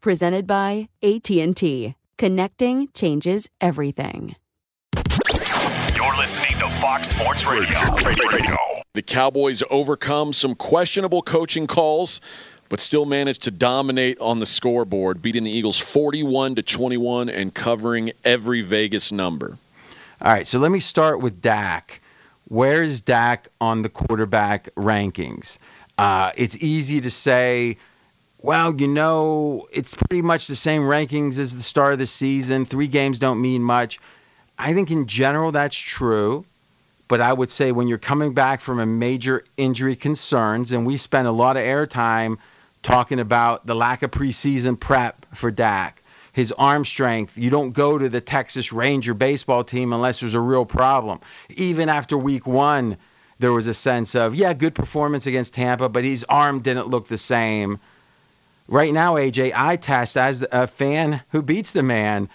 presented by AT&T. Connecting changes everything. You're listening to Fox Sports Radio. Radio. The Cowboys overcome some questionable coaching calls but still managed to dominate on the scoreboard, beating the Eagles 41 to 21 and covering every Vegas number. All right, so let me start with Dak. Where is Dak on the quarterback rankings? Uh, it's easy to say well, you know, it's pretty much the same rankings as the start of the season. Three games don't mean much. I think in general that's true. But I would say when you're coming back from a major injury concerns, and we spent a lot of airtime talking about the lack of preseason prep for Dak, his arm strength. You don't go to the Texas Ranger baseball team unless there's a real problem. Even after week one, there was a sense of, yeah, good performance against Tampa, but his arm didn't look the same right now, AJ, I test as a fan who beats the man.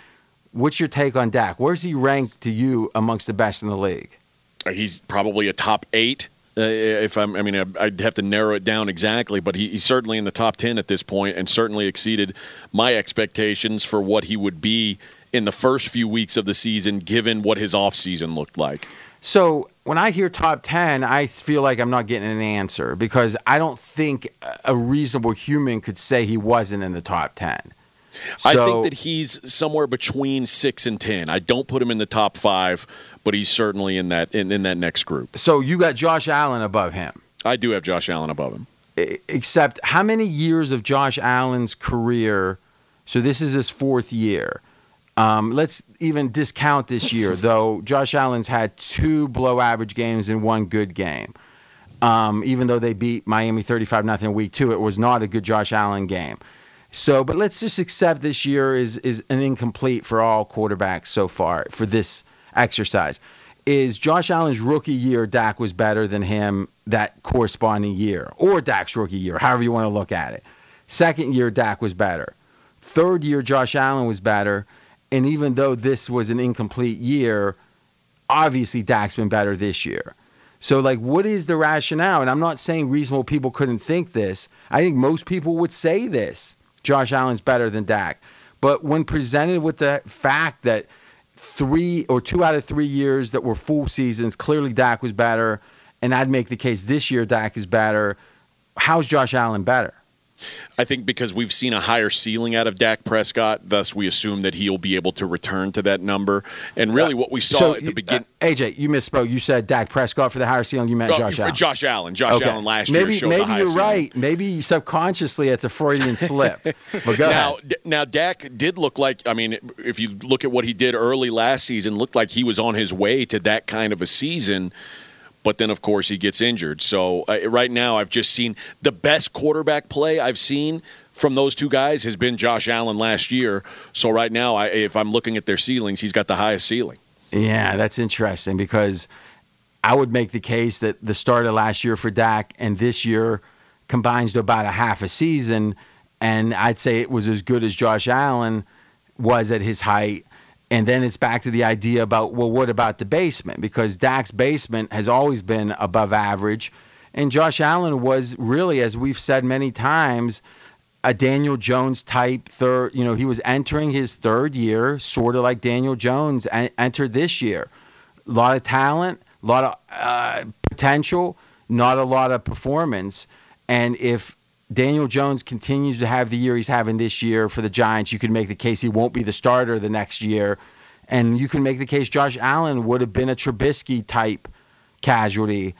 What's your take on Dak? Where's he ranked to you amongst the best in the league? Uh, he's probably a top eight. Uh, if I'm, I mean, I'd have to narrow it down exactly, but he, he's certainly in the top ten at this point, and certainly exceeded my expectations for what he would be in the first few weeks of the season, given what his offseason looked like. So when I hear top 10, I feel like I'm not getting an answer because I don't think a reasonable human could say he wasn't in the top 10. So, I think that he's somewhere between six and ten. I don't put him in the top five, but he's certainly in that in, in that next group. So you got Josh Allen above him. I do have Josh Allen above him. Except how many years of Josh Allen's career? So this is his fourth year. Um, let's even discount this year, though. Josh Allen's had two below average games and one good game. Um, even though they beat Miami 35 0 in week two, it was not a good Josh Allen game. So, but let's just accept this year is is an incomplete for all quarterbacks so far for this exercise. Is Josh Allen's rookie year Dak was better than him that corresponding year, or Dak's rookie year, however you want to look at it. Second year Dak was better. Third year Josh Allen was better and even though this was an incomplete year, obviously Dak's been better this year. So, like, what is the rationale? And I'm not saying reasonable people couldn't think this. I think most people would say this. Josh Allen's better than Dak. But when presented with the fact that three or two out of three years that were full seasons, clearly Dak was better, and I'd make the case this year Dak is better. How's Josh Allen better? I think because we've seen a higher ceiling out of Dak Prescott, thus we assume that he'll be able to return to that number. And really, what we saw So at the beginning. uh, AJ, you misspoke. You said Dak Prescott for the higher ceiling. You meant Oh, Josh for Allen. Josh Allen. Josh Okay. Allen last maybe, year showed maybe the highest you're ceiling. right. Maybe subconsciously it's a Freudian slip. But go now, ahead. D- now Dak did look like. I mean, if you look at what he did early last season, looked like he was on his way to that kind of a season. But then, of course, he gets injured. So uh, right now, I've just seen the best quarterback play I've seen from those two guys has been Josh Allen last year. So right now, I, if I'm looking at their ceilings, he's got the highest ceiling. Yeah, that's interesting because I would make the case that the start of last year for Dak and this year combines to about a half a season, and I'd say it was as good as Josh Allen was at his height. And then it's back to the idea about well, what about the basement? Because Dak's basement has always been above average, and Josh Allen was really, as we've said many times, a Daniel Jones type third. You know, he was entering his third year, sort of like Daniel Jones en- entered this year. A lot of talent, a lot of uh, potential, not a lot of performance. And if Daniel Jones continues to have the year he's having this year for the Giants, you can make the case he won't be the starter the next year. And you can make the case Josh Allen would have been a Trubisky type casualty.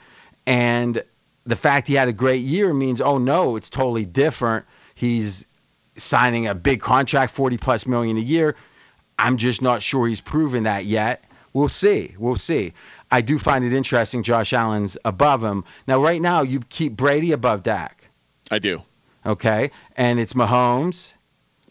And the fact he had a great year means, oh no, it's totally different. He's signing a big contract, 40 plus million a year. I'm just not sure he's proven that yet. We'll see. We'll see. I do find it interesting Josh Allen's above him. Now, right now, you keep Brady above Dak, I do. okay? And it's Mahomes.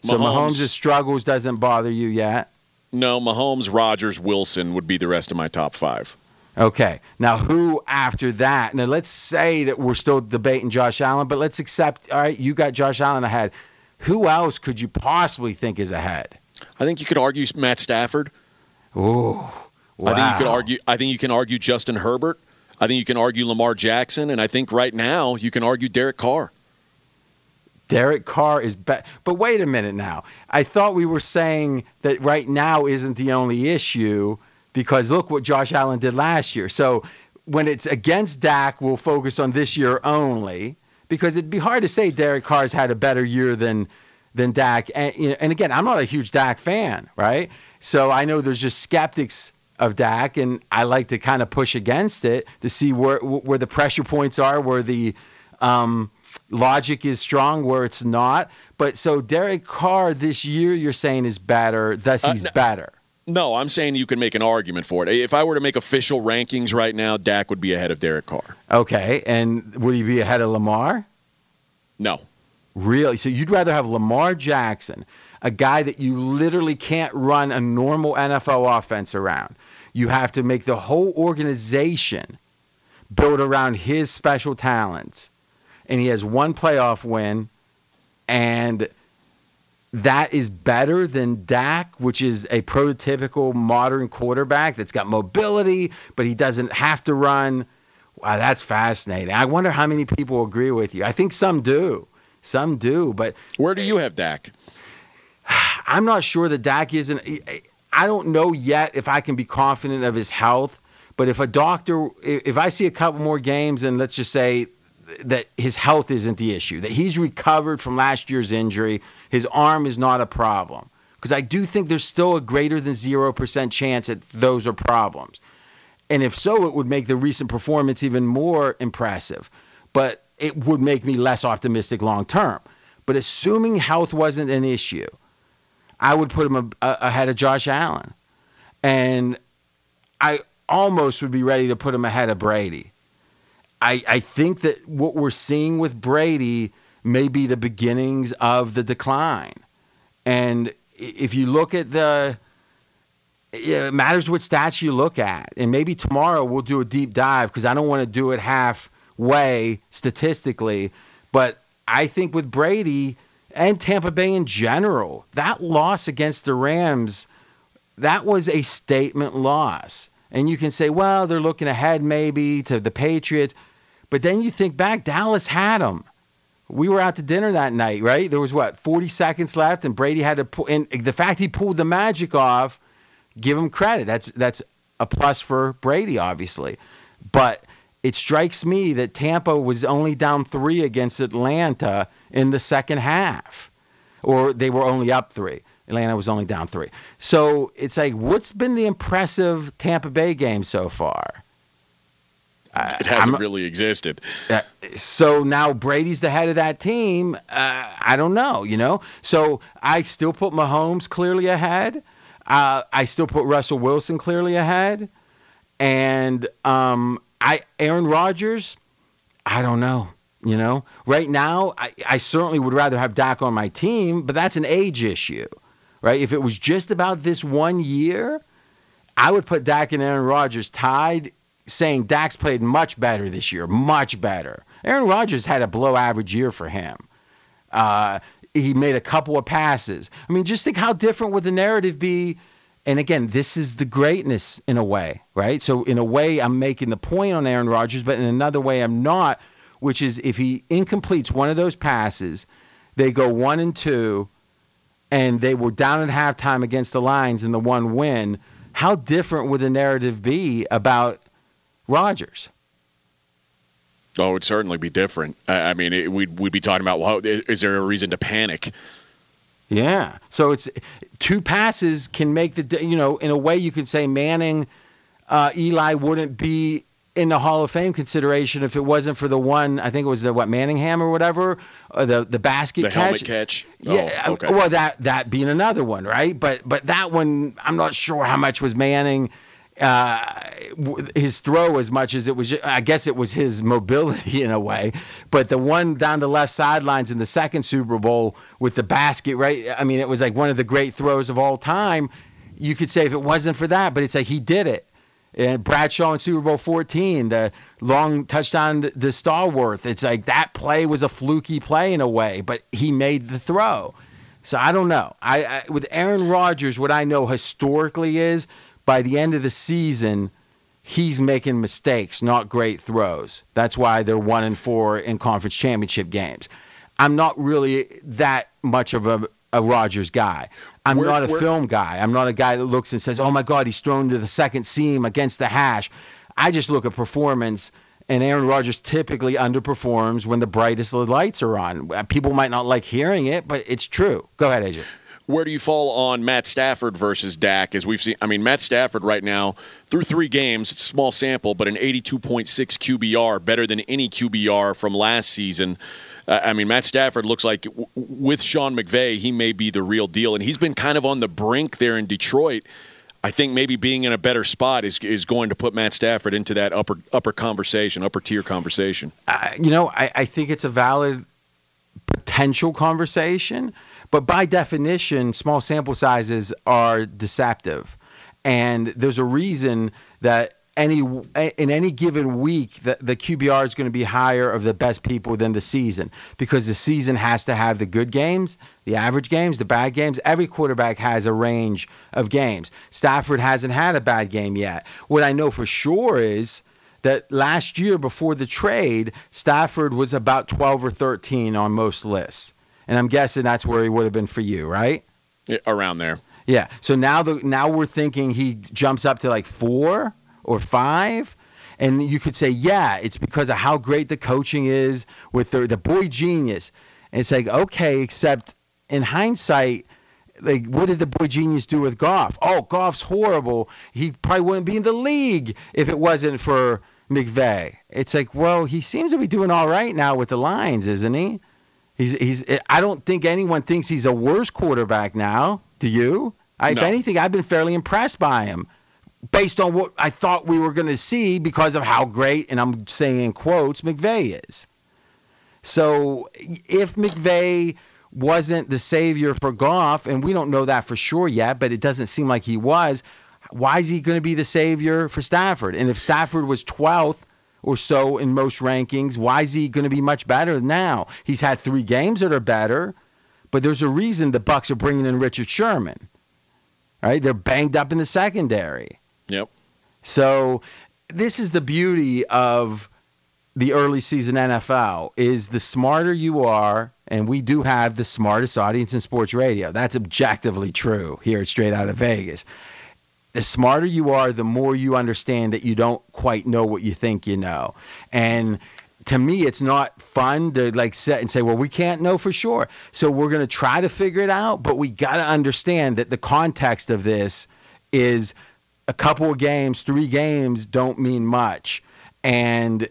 So Mahomes. Mahomes' struggles doesn't bother you yet. No, Mahomes, Rodgers, Wilson would be the rest of my top five. Okay. Now, who after that? Now, let's say that we're still debating Josh Allen, but let's accept, all right, you got Josh Allen ahead. Who else could you possibly think is ahead? I think you could argue Matt Stafford. Ooh. I think you could argue. I think you can argue Justin Herbert. I think you can argue Lamar Jackson, and I think right now you can argue Derek Carr. Derek Carr is better. But wait a minute now. I thought we were saying that right now isn't the only issue because look what Josh Allen did last year. So when it's against Dak, we'll focus on this year only because it'd be hard to say Derek Carr's had a better year than than Dak. And, you know, and again, I'm not a huge Dak fan, right? So I know there's just skeptics of Dak, and I like to kind of push against it to see where where the pressure points are, where the um, logic is strong, where it's not. But so Derek Carr this year, you're saying is better, thus Uh, he's no- better. No, I'm saying you can make an argument for it. If I were to make official rankings right now, Dak would be ahead of Derek Carr. Okay, and would he be ahead of Lamar? No, Really? So you'd rather have Lamar Jackson, a guy that you literally can't run a normal NFL offense around. You have to make the whole organization build around his special talents. And he has one playoff win, and that is better than Dak, which is a prototypical modern quarterback that's got mobility, but he doesn't have to run. Wow, that's fascinating. I wonder how many people agree with you. I think some do. Some do, but where do you have Dak? I'm not sure that Dak isn't. I don't know yet if I can be confident of his health. But if a doctor, if I see a couple more games, and let's just say that his health isn't the issue, that he's recovered from last year's injury, his arm is not a problem. Because I do think there's still a greater than 0% chance that those are problems. And if so, it would make the recent performance even more impressive. But it would make me less optimistic long term. But assuming health wasn't an issue, I would put him a, a, ahead of Josh Allen. And I almost would be ready to put him ahead of Brady. I, I think that what we're seeing with Brady may be the beginnings of the decline. And if you look at the, it matters what stats you look at. And maybe tomorrow we'll do a deep dive because I don't want to do it halfway statistically. But I think with Brady and Tampa Bay in general, that loss against the Rams, that was a statement loss. And you can say, well, they're looking ahead maybe to the Patriots. But then you think back, Dallas had them. We were out to dinner that night, right? There was what, 40 seconds left, and Brady had to pull. And the fact he pulled the magic off, give him credit. That's that's a plus for Brady, obviously. But it strikes me that Tampa was only down three against Atlanta, in the second half, or they were only up three. Atlanta was only down three. So it's like, what's been the impressive Tampa Bay game so far? It hasn't really existed. Uh, so now Brady's the head of that team. Uh, I don't know, you know. So I still put Mahomes clearly ahead. Uh, I still put Russell Wilson clearly ahead, and um, I Aaron Rodgers. I don't know. You know, right now I, I certainly would rather have Dak on my team, but that's an age issue, right? If it was just about this one year, I would put Dak and Aaron Rodgers tied saying Dak's played much better this year, much better. Aaron Rodgers had a below average year for him. Uh, he made a couple of passes. I mean, just think how different would the narrative be? And again, this is the greatness in a way, right? So in a way, I'm making the point on Aaron Rodgers, but in another way, I'm not. Which is if he incompletes one of those passes, they go one and two, and they were down at halftime against the Lions in the one win. How different would the narrative be about Rodgers? Oh, it would certainly be different. I, I mean, it, we'd we'd be talking about well, is there a reason to panic? Yeah. So it's two passes can make the you know in a way you could say Manning, uh, Eli wouldn't be in the Hall of Fame consideration if it wasn't for the one I think it was the what Manningham or whatever uh, the the basket catch the catch. helmet catch. Yeah, Oh, okay. well that that being another one, right? But but that one I'm not sure how much was Manning uh, his throw as much as it was. I guess it was his mobility in a way. But the one down the left sidelines in the second Super Bowl with the basket, right? I mean, it was like one of the great throws of all time. You could say if it wasn't for that, but it's like he did it. And Bradshaw in Super Bowl 14, the long touchdown to Stallworth. It's like that play was a fluky play in a way, but he made the throw. So I don't know. I, I with Aaron Rodgers, what I know historically is by the end of the season, he's making mistakes, not great throws. That's why they're one and four in conference championship games. I'm not really that much of a, a Rodgers guy. I'm Where- not a film guy. I'm not a guy that looks and says, "Oh my God, he's thrown to the second seam against the hash." I just look at performance, and Aaron Rodgers typically underperforms when the brightest lights are on. Uh, People might not like hearing it, but it's true. Go ahead, AJ. Where do you fall on Matt Stafford versus Dak? As we've seen, I mean, Matt Stafford right now through three games, it's a small sample, but an 82.6 QBR, better than any QBR from last season. I mean, Matt Stafford looks like with Sean McVay, he may be the real deal, and he's been kind of on the brink there in Detroit. I think maybe being in a better spot is is going to put Matt Stafford into that upper upper conversation, upper tier conversation. uh, you know, I, I think it's a valid potential conversation, but by definition, small sample sizes are deceptive. And there's a reason that any in any given week the, the QBR is going to be higher of the best people than the season because the season has to have the good games, the average games, the bad games. Every quarterback has a range of games. Stafford hasn't had a bad game yet. What I know for sure is that last year before the trade, Stafford was about 12 or 13 on most lists. And I'm guessing that's where he would have been for you, right? Yeah, Around there. Yeah. So now the now we're thinking he jumps up to like 4 or 5 and you could say, yeah, it's because of how great the coaching is with the, the boy genius. And it's like, okay, except in hindsight, like what did the boy genius do with Goff? Oh, Goff's horrible. He probably wouldn't be in the league if it wasn't for McVay. It's like, well, he seems to be doing all right now with the Lions, isn't he? He's he's. I don't think anyone thinks he's a worse quarterback now. Do you? I, If anything, I've been fairly impressed by him, based on what I thought we were going to see because of how great, and I'm saying in quotes, McVay is. So if McVay wasn't the savior for Goff, and we don't know that for sure yet, but it doesn't seem like he was, why is he going to be the savior for Stafford? And if Stafford was 12th or so in most rankings, why is he going to be much better now? He's had three games that are better, but there's a reason the Bucks are bringing in Richard Sherman. Right? They're banged up in the secondary. Yep. So this is the beauty of the early season NFL is the smarter you are, and we do have the smartest audience in sports radio. That's objectively true here at Straight Out of Vegas. The smarter you are, the more you understand that you don't quite know what you think you know. And to me, it's not fun to like set and say, well, we can't know for sure. So we're going to try to figure it out, but we got to understand that the context of this is a couple of games, three games don't mean much. And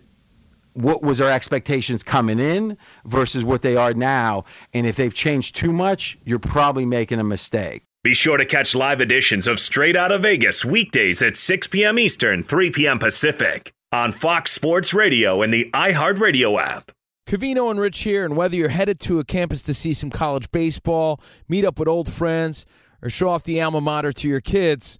what was our expectations coming in versus what they are now. And if they've changed too much, you're probably making a mistake. Be sure to catch live editions of Straight Out of Vegas weekdays at 6 p.m. Eastern, 3 p.m. Pacific on Fox Sports Radio and the iHeartRadio app. Covino and Rich here, and whether you're headed to a campus to see some college baseball, meet up with old friends, or show off the alma mater to your kids,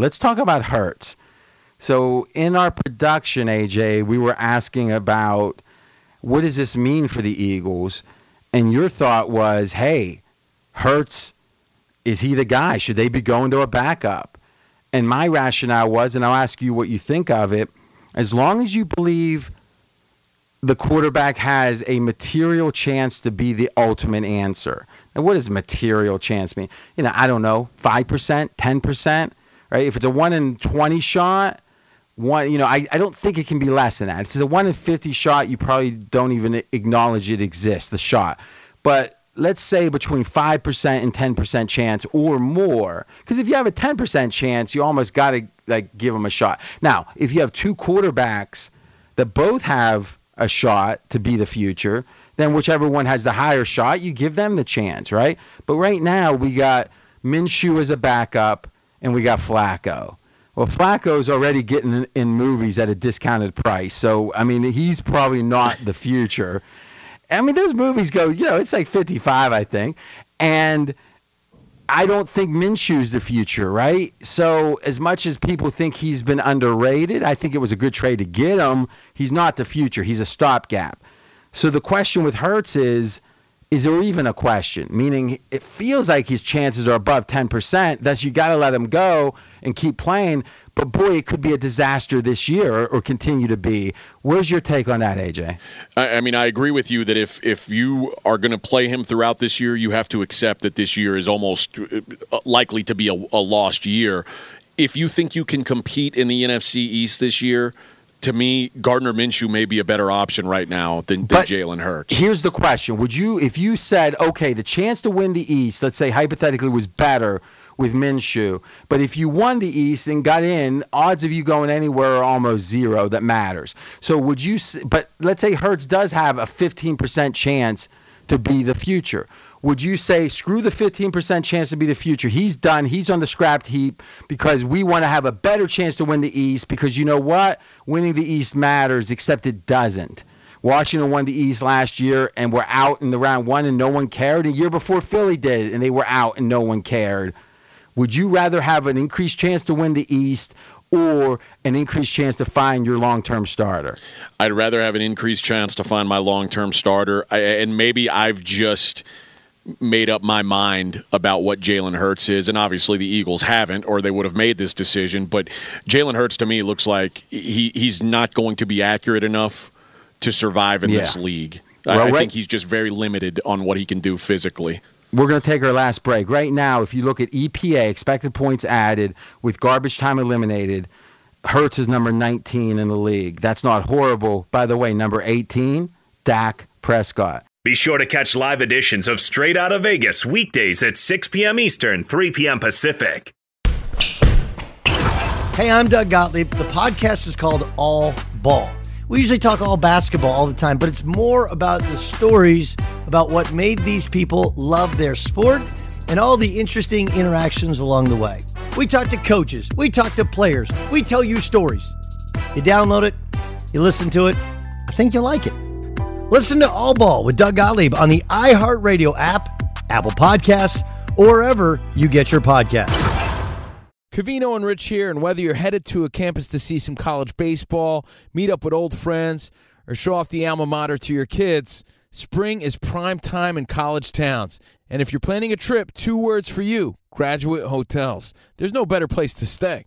Let's talk about Hurts. So in our production, AJ, we were asking about what does this mean for the Eagles, and your thought was, hey, Hurts, is he the guy? Should they be going to a backup? And my rationale was, and I'll ask you what you think of it, as long as you believe the quarterback has a material chance to be the ultimate answer. And what does material chance mean? You know, I don't know, 5%, 10%, right? If it's a 1 in 20 shot, one, you know, I, I don't think it can be less than that. If it's a 1 in 50 shot, you probably don't even acknowledge it exists, the shot. But let's say between 5% and 10% chance or more because if you have a 10% chance you almost got to like give them a shot now if you have two quarterbacks that both have a shot to be the future then whichever one has the higher shot you give them the chance right but right now we got Minshew as a backup and we got Flacco. Well, Flacco's already getting in, movies at a discounted price, so I mean he's probably not the future. I mean those movies go, you know, it's like 55, I think, and I don't think Minshew's the future, right? So as much as people think he's been underrated, I think it was a good trade to get him. He's not the future. He's a stopgap. So the question with Hurts is, is there even a question? Meaning, it feels like his chances are above 10%. Thus, you got to let him go and keep playing. But boy, it could be a disaster this year or, or continue to be. Where's your take on that, AJ? I, I mean, I agree with you that if if you are going to play him throughout this year, you have to accept that this year is almost uh, likely to be a, a lost year. If you think you can compete in the NFC East this year, to me, Gardner Minshew may be a better option right now than, than Jalen Hurts. Here's the question: Would you, if you said, okay, the chance to win the East, let's say hypothetically, was better with Minshew, but if you won the East and got in, odds of you going anywhere are almost zero. That matters. So would you? But let's say Hurts does have a 15% chance to be the future. Would you say screw the 15% chance to be the future? He's done. He's on the scrapped heap because we want to have a better chance to win the East because you know what? Winning the East matters, except it doesn't. Washington won the East last year and were out in the round one and no one cared. A year before Philly did and they were out and no one cared. Would you rather have an increased chance to win the East or an increased chance to find your long-term starter? I'd rather have an increased chance to find my long-term starter, I, and maybe I've just made up my mind about what Jalen Hurts is, and obviously the Eagles haven't, or they would have made this decision. But Jalen Hurts to me looks like he he's not going to be accurate enough to survive in Yeah. this league. Well, I, I right- think he's just very limited on what he can do physically. We're going to take our last break. Right now, if you look at EPA, expected points added, with garbage time eliminated, Hurts is number 19 in the league. That's not horrible. By the way, number 18, Dak Prescott. Be sure to catch live editions of Straight Out of Vegas weekdays at 6 p.m. Eastern, 3 p.m. Pacific. Hey, I'm Doug Gottlieb. The podcast is called All Ball. We usually talk all basketball all the time, but it's more about the stories about what made these people love their sport and all the interesting interactions along the way. We talk to coaches, we talk to players, we tell you stories. You download it, you listen to it. I think you'll like it. Listen to All Ball with Doug Gottlieb on the iHeartRadio app, Apple Podcasts, or wherever you get your podcasts. Covino and Rich here, and whether you're headed to a campus to see some college baseball, meet up with old friends, or show off the alma mater to your kids, spring is prime time in college towns. And if you're planning a trip, two words for you graduate hotels. There's no better place to stay.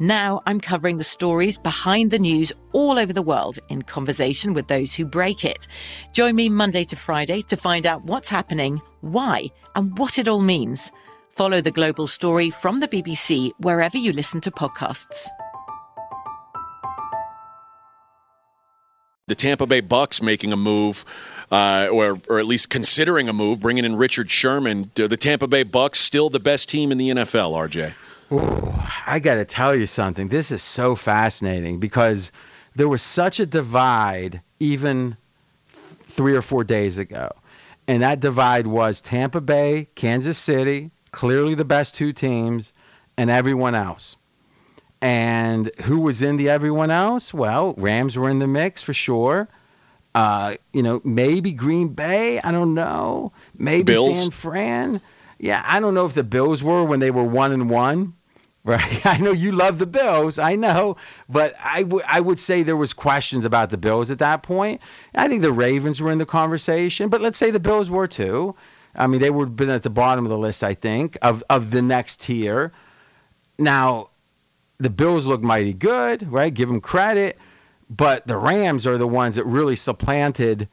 Now I'm covering the stories behind the news all over the world in conversation with those who break it. Join me Monday to Friday to find out what's happening, why, and what it all means. Follow the global story from the BBC wherever you listen to podcasts. the Tampa Bay Bucks making a move, uh, or or at least considering a move, bringing in Richard Sherman. The Tampa Bay Bucks still the best team in the NFL? RJ. Ooh, I got to tell you something. This is so fascinating because there was such a divide even three or four days ago, and that divide was Tampa Bay, Kansas City, clearly the best two teams, and everyone else. And who was in the everyone else? Well, Rams were in the mix for sure. Uh, you know, maybe Green Bay. I don't know. Maybe Bills. San Fran. Yeah, I don't know if the Bills were when they were one and one. Right. I know you love the Bills. I know, but I would I would say there was questions about the Bills at that point. I think the Ravens were in the conversation, but let's say the Bills were too. I mean, they would have been at the bottom of the list, I think, of of the next tier. Now, the Bills look mighty good, right? Give them credit, but the Rams are the ones that really supplanted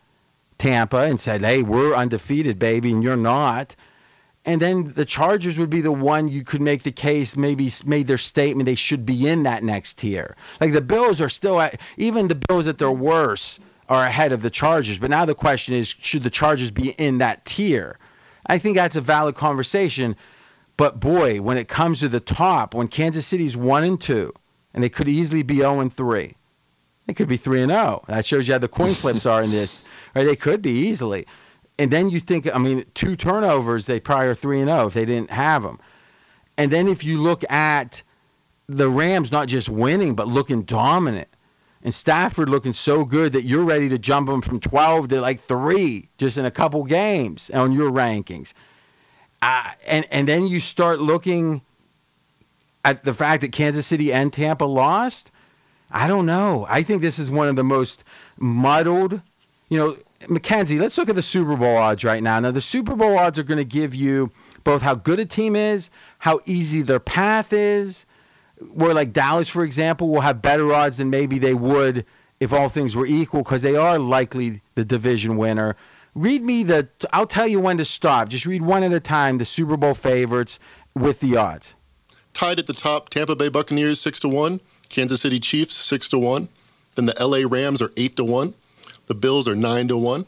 Tampa and said, "Hey, we're undefeated, baby, and you're not." And then the Chargers would be the one you could make the case maybe made their statement they should be in that next tier. Like the Bills are still at, even the Bills at their worst are ahead of the Chargers. But now the question is, should the Chargers be in that tier? I think that's a valid conversation. But boy, when it comes to the top, when Kansas City's one and two, and they could easily be 0 and three, they could be three and 0. That shows you how the coin flips are in this. Or They could be easily. And then you think, I mean, two turnovers, they probably are three and zero if they didn't have them. And then if you look at the Rams, not just winning but looking dominant, and Stafford looking so good that you're ready to jump them from 12 to like three just in a couple games on your rankings. Uh, and and then you start looking at the fact that Kansas City and Tampa lost. I don't know. I think this is one of the most muddled. You know, Mackenzie, let's look at the Super Bowl odds right now. Now, the Super Bowl odds are going to give you both how good a team is, how easy their path is. Where, like Dallas, for example, will have better odds than maybe they would if all things were equal because they are likely the division winner. Read me the, I'll tell you when to stop. Just read one at a time the Super Bowl favorites with the odds. Tied at the top, Tampa Bay Buccaneers 6 to 1, Kansas City Chiefs 6 to 1. Then the LA Rams are 8 to 1. The Bills are 9 to 1.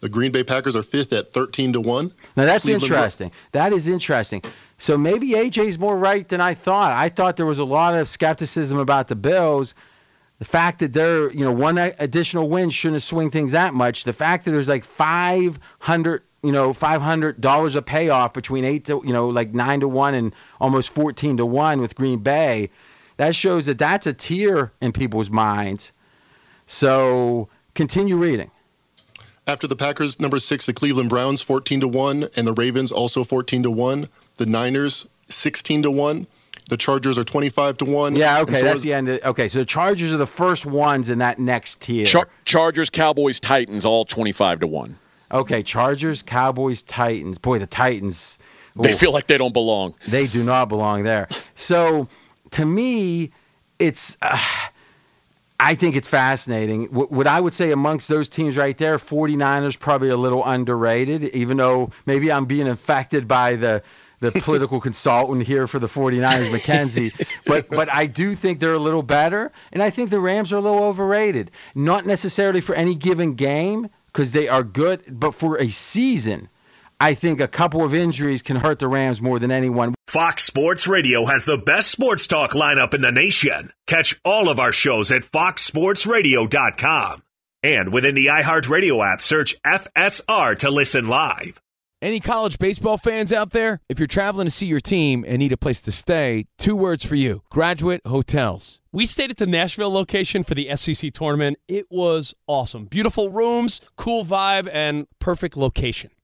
The Green Bay Packers are fifth at 13 to 1. Now that's Cleveland- interesting. That is interesting. So maybe AJ's more right than I thought. I thought there was a lot of skepticism about the Bills. The fact that they're, you know, one additional win shouldn't have swing things that much. The fact that there's like 500, you know, 500 dollars a payoff between eight to, you know, like nine to one and almost 14 to one with Green Bay, that shows that that's a tier in people's minds. So continue reading. After the Packers, number six, the Cleveland Browns 14 to 1, and the Ravens also 14 to 1. The Niners 16 to 1. The Chargers are 25 to 1. Yeah, okay, so that's the end. Of, okay, so the Chargers are the first ones in that next tier. Char- Chargers, Cowboys, Titans, all twenty-five to one. okay, Chargers, Cowboys, Titans. Boy, the Titans. They feel like they don't belong. they do not belong there. So to me, it's. Uh, I think it's fascinating. What, what I would say amongst those teams right there, 49ers probably a little underrated, even though maybe I'm being infected by the the political consultant here for the 49ers, McKenzie. But but I do think they're a little better, and I think the Rams are a little overrated. Not necessarily for any given game because they are good, but for a season, I think a couple of injuries can hurt the Rams more than anyone. Fox Sports Radio has the best sports talk lineup in the nation. Catch all of our shows at foxsportsradio.com. And within the iHeartRadio app, search FSR to listen live. Any college baseball fans out there? If you're traveling to see your team and need a place to stay, two words for you Graduate Hotels. We stayed at the Nashville location for the SEC tournament. It was awesome. Beautiful rooms, cool vibe, and perfect location.